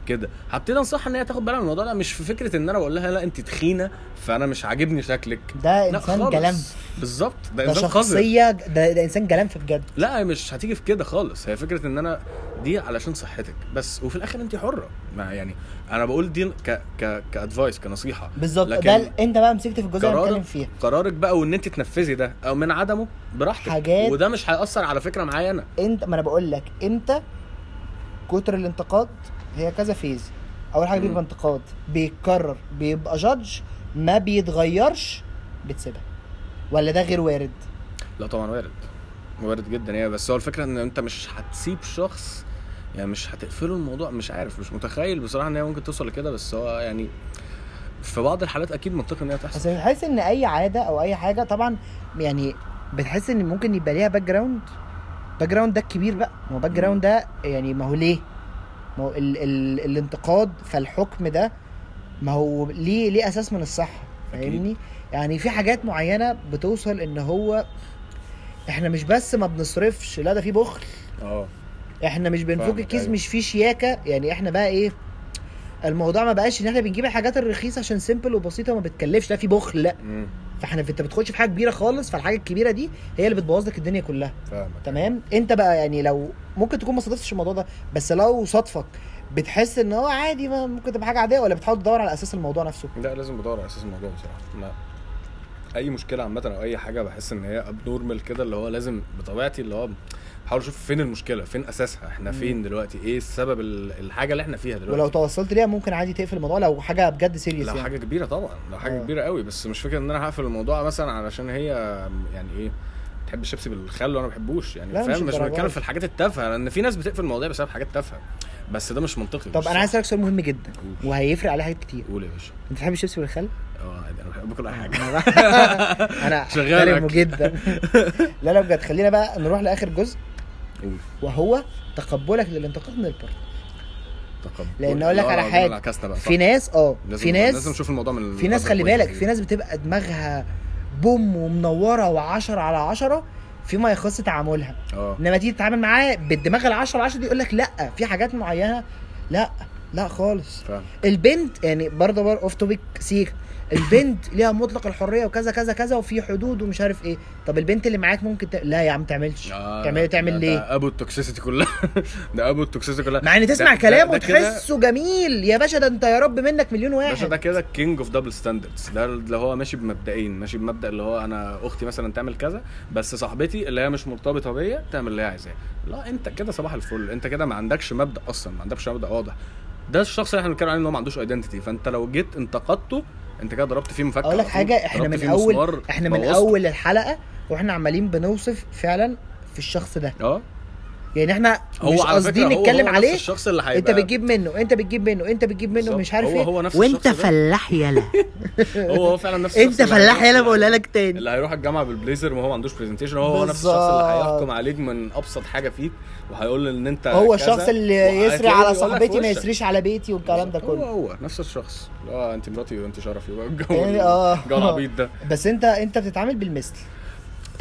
كده. هبتدي انصحها إن هي تاخد بالها من الموضوع ده. مش في فكرة إن أنا بقول لها لا أنت تخينة فأنا مش عاجبني شكلك. ده إنسان. جلم بالظبط. ده, ده إنسان شخصية ده, ده إنسان جلم في بجد. لا مش هتيجي في كده خالص. هي فكرة إن أنا دي علشان صحتك بس. وفي الآخر أنت حرة. ما يعني أنا بقول دي ك ك ك advice كنصيحة. بالظبط. ده أنت بقى مسكت في الجزء اللي بنتكلم فيه. قرارك بقى وإن أنت تنفذي ده أو من عدمه براحتك. حاجات- وده مش هيأثر على فكرة معايا أنا. أنت ما أنا بقول لك إمتى كتر الانتقاد هي كذا phase. أول حاجة. بيبقى انتقاد. بيتكرر. بيبقى judge ما بيتغيرش بتسيبها. ولا ده غير وارد؟ لا طبعا وارد. وارد جدا يعني. بس هو الفكرة إن أنت مش هتسيب شخص يعني مش هتقفله الموضوع. مش عارف مش متخيل بصراحة إن هي ممكن توصل لكده. بس هو يعني في بعض الحالات أكيد منطقي إن هي بس تحصل بتحس إن أي عادة أو أي حاجة طبعا يعني بتحس إن ممكن يبقى ليها background background ده الكبير بقى. ما هو background ده يعني ما هو ليه؟ ما هو ال ال الانتقاد فالحكم ده ما هو ليه ليه أساس من الصحة. فاهمني؟ يعني في حاجات معينة بتوصل إن هو إحنا مش بس ما بنصرفش لا ده في بخل. آه. إحنا مش بنفك الكيس أيوة. مش في شياكة. يعني إحنا بقى إيه؟ الموضوع ما بقاش ان إحنا بنجيب الحاجات الرخيصة عشان simple وبسيطة وما بتكلفش لا في بخل لا. فاحنا انت بتخش في حاجة كبيرة خالص فالحاجة الكبيرة دي هي اللي بتبوظ لك الدنيا كلها. فاهمك. تمام؟ انت بقى يعني لو ممكن تكون ما صادفتش الموضوع ده بس لو صادفك بتحس ان هو عادي ما ممكن تبقى حاجة عادية ولا بتحاول تدور على أساس الموضوع نفسه؟ لا لازم بدور على أساس الموضوع بصراحة. لا أي مشكلة عامة أو أي حاجة بحس إن هي abnormal كده اللي هو لازم بطبيعتي اللي هو بحاول أشوف فين المشكلة فين أساسها إحنا. فين دلوقتي إيه السبب ال- الحاجة اللي إحنا فيها دلوقتي ولو توصلت ليها ممكن عادي تقفل الموضوع لو حاجة بجد serious لو يعني حاجة كبيرة طبعا لو حاجة آه. كبيرة قوي بس مش فكرة إن أنا هقفل الموضوع مثلا علشان هي يعني إيه بتحب الشيبسي بالخل وأنا ما بحبوش يعني مش فاهم مش الدرجة بتكلم. في الحاجات التافهة لأن في ناس بتقفل المواضيع بسبب حاجات تافهة بس ده مش منطقي طب مش أنا عايز. أسألك سؤال مهم جدا قول. وهيفرق عليه حاجات كتير قول يا باشا أنت بتحب الشيبسي والخل؟ آه أنا بحب كل حاجة أنا. أحترمه جدا لا لا بجد خلينا بقى نروح لآخر جزء قول. وهو تقبلك للانتقاد من ال partner تقبل. لأن أقول لك على حاجة في ناس آه لازم في لازم ناس نشوف الموضوع من في ناس خلي بالك. في ناس بتبقى دماغها boom ومنورة و10 على 10 فيما يخص تعاملها. آه. إنما تيجي تتعامل معاه بالدماغ ال 10 على 10 دي يقول لك لا في حاجات معينة لا لا خالص. فاهم البنت يعني برضه بر off topic سيك البنت ليها مطلق الحرية وكذا كذا كذا وفي حدود ومش عارف إيه. طب البنت اللي معاك ممكن ت... لا يا عم تعملش. آه، تعمل تعمل ده- ليه؟ ده أبو ال toxicity كلها. ده أبو ال toxicity كلها. مع ان تسمع كلامه وتحسه جميل. يا باشا ده أنت يا رب منك مليون باشا ده واحد كده king of double standards ده اللي هو ماشي بمبدئين ماشي بمبدأ اللي هو أنا أختي مثلا تعمل كذا بس صاحبتي اللي هي مش مرتبطة بيا تعمل اللي هي عايزاه. لا أنت كده صباح الفل. أنت كده ما عندكش مبدأ أصلا ما عندكش مبدأ واضح. ده الشخص اللي إحنا بنتكلم عليه إن هو ما عندوش identity فأنت لو جيت انتقدته انت كده ضربت فيه مفك أقول لك حاجة إحنا من اول إحنا من. أول الحلقة وإحنا عمالين بنوصف فعلا في الشخص ده. آه. يعني إحنا هو مش قاصدين هو- نتكلم هو نفس عليه. الشخص اللي هيبقى انت بتجيب منه انت بتجيب منه انت بتجيب منه. مش عارف هو- إيه. هو نفس وانت. فلاح يالا. هو هو فعلا نفس انت فلاح يالا بقولها لك تاني. اللي هيروح الجامعة بالبليزر وهو ما عندوش presentation هو هو نفس الشخص اللي. هيحكم عليك من أبسط حاجة فيك وهيقول إن انت هو الشخص اللي يسري على صاحبتي ما. يسريش على بيتي والكلام ده هو كله. هو نفس الشخص. اللي هو انت مراتي وانت شرفي. بقى الجو آه. الجو العبيط ده. بس انت انت بتتعامل بالمثل.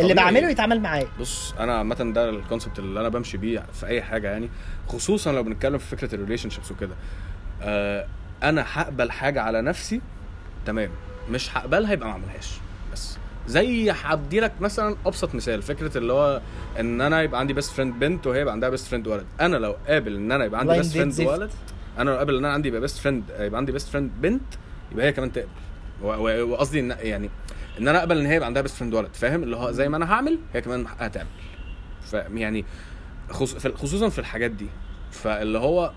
اللي. بعمله يتعامل معايا. بص أنا عامة ده ال concept اللي أنا بمشي بيه في أي حاجة يعني خصوصا لو بنتكلم في فكرة ال relationships وكده. آه أنا هقبل حاجة على نفسي تمام. مش هقبلها يبقى ما أعملهاش. بس زي هدي لك مثلا أبسط مثال فكرة اللي هو إن أنا يبقى عندي best friend بنت وهي يبقى عندها best friend ولد. أنا لو قابل إن أنا يبقى عندي best friend. ولد أنا لو قابل إن أنا عندي يبقى best friend يبقى عندي best friend بنت يبقى هي كمان تقبل. وقصدي إن يعني ان أنا اقبل ان هي يبقى عندها best friend ولد فاهم؟ اللي هو زي ما أنا هعمل هي كمان هتعمل. ف يعني خصوصا في الحاجات دي. فاللي هو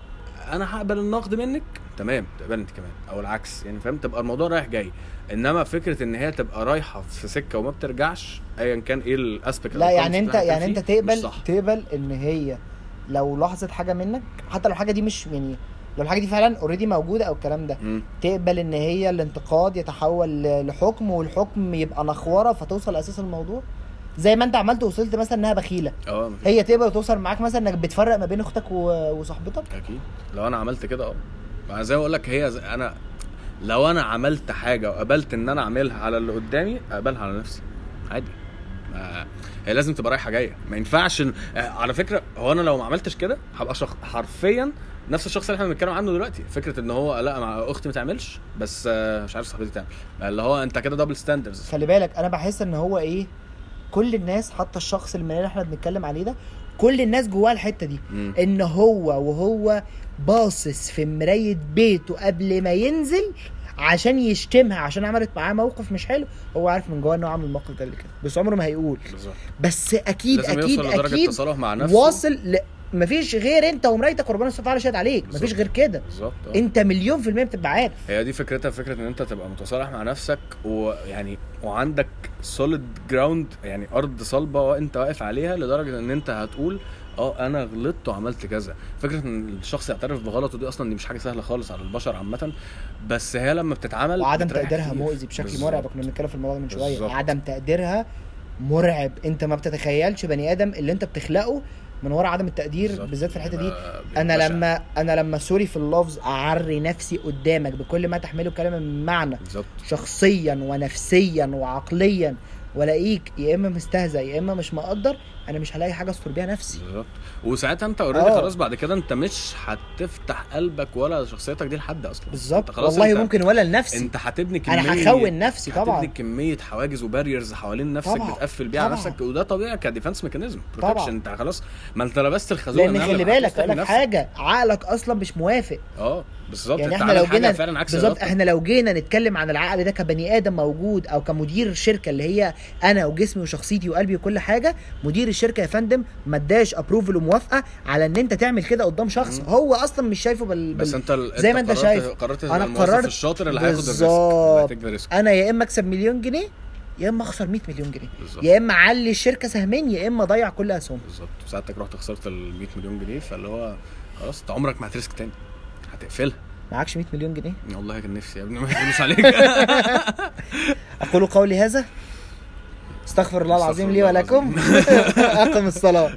أنا هقبل النقد منك تمام تقبل انت كمان أو العكس يعني فاهم؟ تبقى الموضوع رايح جاي. انما فكرة ان هي تبقى رايحة في سكة وما بترجعش ايا كان إيه ال aspect لا يعني انت يعني انت تقبل تقبل ان هي لو لاحظت حاجة منك حتى لو الحاجة دي مش يعني لو الحاجة دي فعلا اوريدي موجودة أو الكلام ده تقبل إن هي الانتقاد يتحول لحكم والحكم يبقى نخورة فتوصل أساس الموضوع؟ زي ما أنت عملت وصلت مثلا إنها بخيلة. آه هي تقبل توصل معاك مثلا إنك بتفرق ما بين أختك وصاحبتك؟ أكيد. لو أنا عملت كده آه. ما زي ما أقول لك هي زي أنا لو أنا عملت حاجة وقبلت إن أنا أعملها على اللي قدامي أقبلها على نفسي. عادي. هي لازم تبقى رايحة جاية. ما ينفعش. آه، على فكرة هو أنا لو ما عملتش كده هبقى شخ... حرفيا نفس الشخص اللي إحنا بنتكلم عنه دلوقتي. فكرة إن هو لا مع أختي ما تعملش بس آه، مش عارف صاحبتي تعمل. اللي هو أنت كده double standards خلي بالك أنا بحس إن هو إيه كل الناس حتى الشخص اللي إحنا بنتكلم عليه ده كل الناس جواه الحتة دي. إن هو وهو باصص في مراية بيته قبل ما ينزل عشان يشتمها عشان عملت معاه موقف مش حلو هو عارف من جواه انه عمل الموقف ده قبل كده. بس عمره ما هيقول. بالظبط. بس أكيد أكيد أكيد مع نفسه. واصل ل... مفيش غير انت ومرايتك وربنا سبحانه وتعالى شاهد عليك مفيش بالظبط. غير كده بالظبط آه. انت مليون في المية بتبقى عارف هي دي فكرتها فكرة ان انت تبقى متصالح مع نفسك ويعني وعندك solid ground يعني أرض صلبة وأنت واقف عليها لدرجة إن أنت هتقول آه أنا غلطت وعملت كذا فكرة إن الشخص يعترف بغلطه دي أصلا دي مش حاجة سهلة خالص على البشر عامة بس هي لما بتتعمل وعدم تقديرها. مؤذي بشكل. مرعب كنا بنتكلم في الموضوع ده من شوية. عدم تقديرها مرعب أنت ما بتتخيلش بني آدم اللي أنت بتخلقه من ورا عدم التقدير. بالذات في الحتة دي بيبقى أنا. لما أنا لما سوري في اللفظ أعري نفسي قدامك بكل ما تحمله كلمة من معنى شخصيا ونفسيا وعقليا وألاقيك يا إما مستهزئ يا إما مش مقدر أنا مش هلاقي حاجة استر بيها نفسي. بالظبط. وساعتها انت already آه. خلاص بعد كده انت مش هتفتح قلبك ولا شخصيتك دي لحد أصلا. بالظبط. والله انت ممكن ولا لنفسي. انت هتبني كمية أنا هخون نفسي هتبني طبعا. كمية حواجز و barriers حوالين نفسك طبعا. بتقفل بيها على طبعا. نفسك وده طبيعي ك defense mechanism. protection. انت خلاص ما انت لبست الخازوق لأن خلي بالك أقول لك حاجة عقلك أصلا مش موافق. آه بالظبط. يعني إحنا لو جينا فعلا عكس بالظبط. إحنا لو جينا نتكلم عن العقل ده كبني آدم موجود أو كمدير شركة اللي هي أنا وجسمي وشخصيتي وقلبي وكل حاجة مدير الشركة يا فندم ما اداش approval وموافقة على ان انت تعمل كده قدام شخص مم. هو أصلا مش شايفه بال... بس. انت ال- زي ما انت قررت- شايف. قررت أنا قررت الشاطر اللي هياخد ال risk أنا يا إما أكسب مليون جنيه يا إما أخسر 100 مليون جنيه بالظبط. يا إما أعلي الشركة سهمين يا إما أضيع كل اسهمها بالظبط. ساعتك رحت خسرت ال 100 مليون جنيه فاللي هو خلاص أنت عمرك ما هت risk تاني. هتقفلها. معكش 100 مليون جنيه؟ والله كان نفسي يا ابني ما عليك. أقول قولي هذا. استغفر الله العظيم لي ولكم. أقم الصلاة.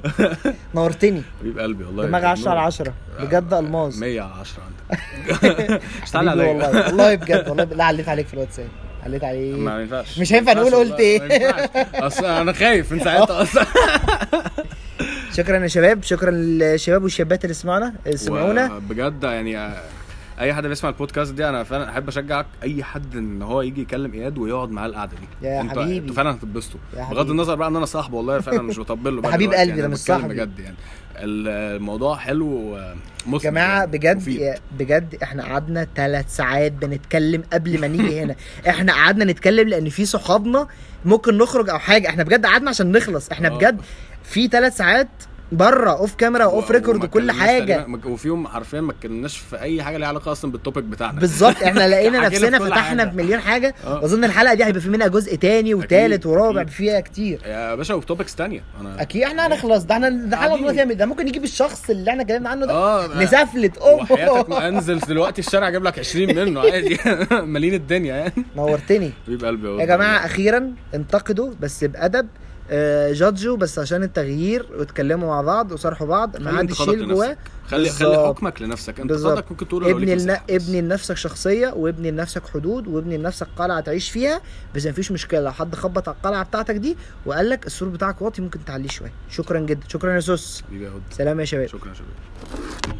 نورتني. حبيب قلبي والله دماغ 10 على 10 بجد ألماظ. 100 على 10 عندك. مش تعالى حبيبي عليا والله. والله بجد والله لا عليت عليك في الواتساب. عليت ما عليك ينفعش. مش هينفع ما نقول قلت ما ينفعش. أصل أنا خايف من ساعتها. أصلا شكرا يا شباب. شكرا للشباب والشابات اللي سمعنا سمعونا. بجد يعني آه، أي حد بيسمع البودكاست دي أنا فعلا أحب أشجعك أي حد إن هو يجي يكلم إياد ويقعد معاه القعدة دي يا أنتوا- حبيبي. أنتوا فعلا هتتبسطوا يا بغض. النظر بقى إن أنا صاحبه والله فعلا مش بطبل له بقى حبيب قلبي، ده أنا مش صاحبي. بجد يعني الموضوع حلو ومثمر جماعة يعني، بجد مفيد. يا- بجد إحنا قعدنا ثلاث ساعات بنتكلم قبل ما نيجي هنا إحنا قعدنا نتكلم لأن في صحابنا ممكن نخرج أو حاجة إحنا بجد قعدنا عشان نخلص إحنا آه. بجد في ثلاث ساعات بره off camera و off record وكل حاجة. تقريباً- وفيهم حرفيا ما اتكلمناش في أي حاجة ليها علاقة أصلا بال topic بتاعنا. بالظبط إحنا لقينا نفسنا فتحنا حاجة. في مليون حاجة. آه. واظن الحلقة دي هيبقى في منها جزء تاني وتالت ورابع. فيها كتير. يا باشا و topics تانية. أنا أكيد إحنا هنخلص ده. إحنا ده. دلوقتي ده ممكن نجيب الشخص اللي إحنا اتكلمنا عنه ده آه نسفلت. وحياتك امه ما انزل دلوقتي الشارع أجيب لك 20 منه. عادي. مالين الدنيا يعني. نورتني. حبيب قلبي يا. جماعة أخيرا انتقدوا بس بأدب آه، جادجوا بس عشان التغيير واتكلموا مع بعض وصارحوا بعض ما حدش يشيل جواه. خلي خلي. حكمك لنفسك. انت. قصدك ممكن تقوله لو ابني بس. ابني لنفسك شخصية وابني لنفسك حدود وابني لنفسك قلعة تعيش فيها بس مفيش مشكلة. لو حد خبط على القلعة بتاعتك دي وقال لك السور بتاعك واطي ممكن تعليه شوية. شكرا جدا. شكرا يا سوس. سلام يا شباب. شكرا يا شباب.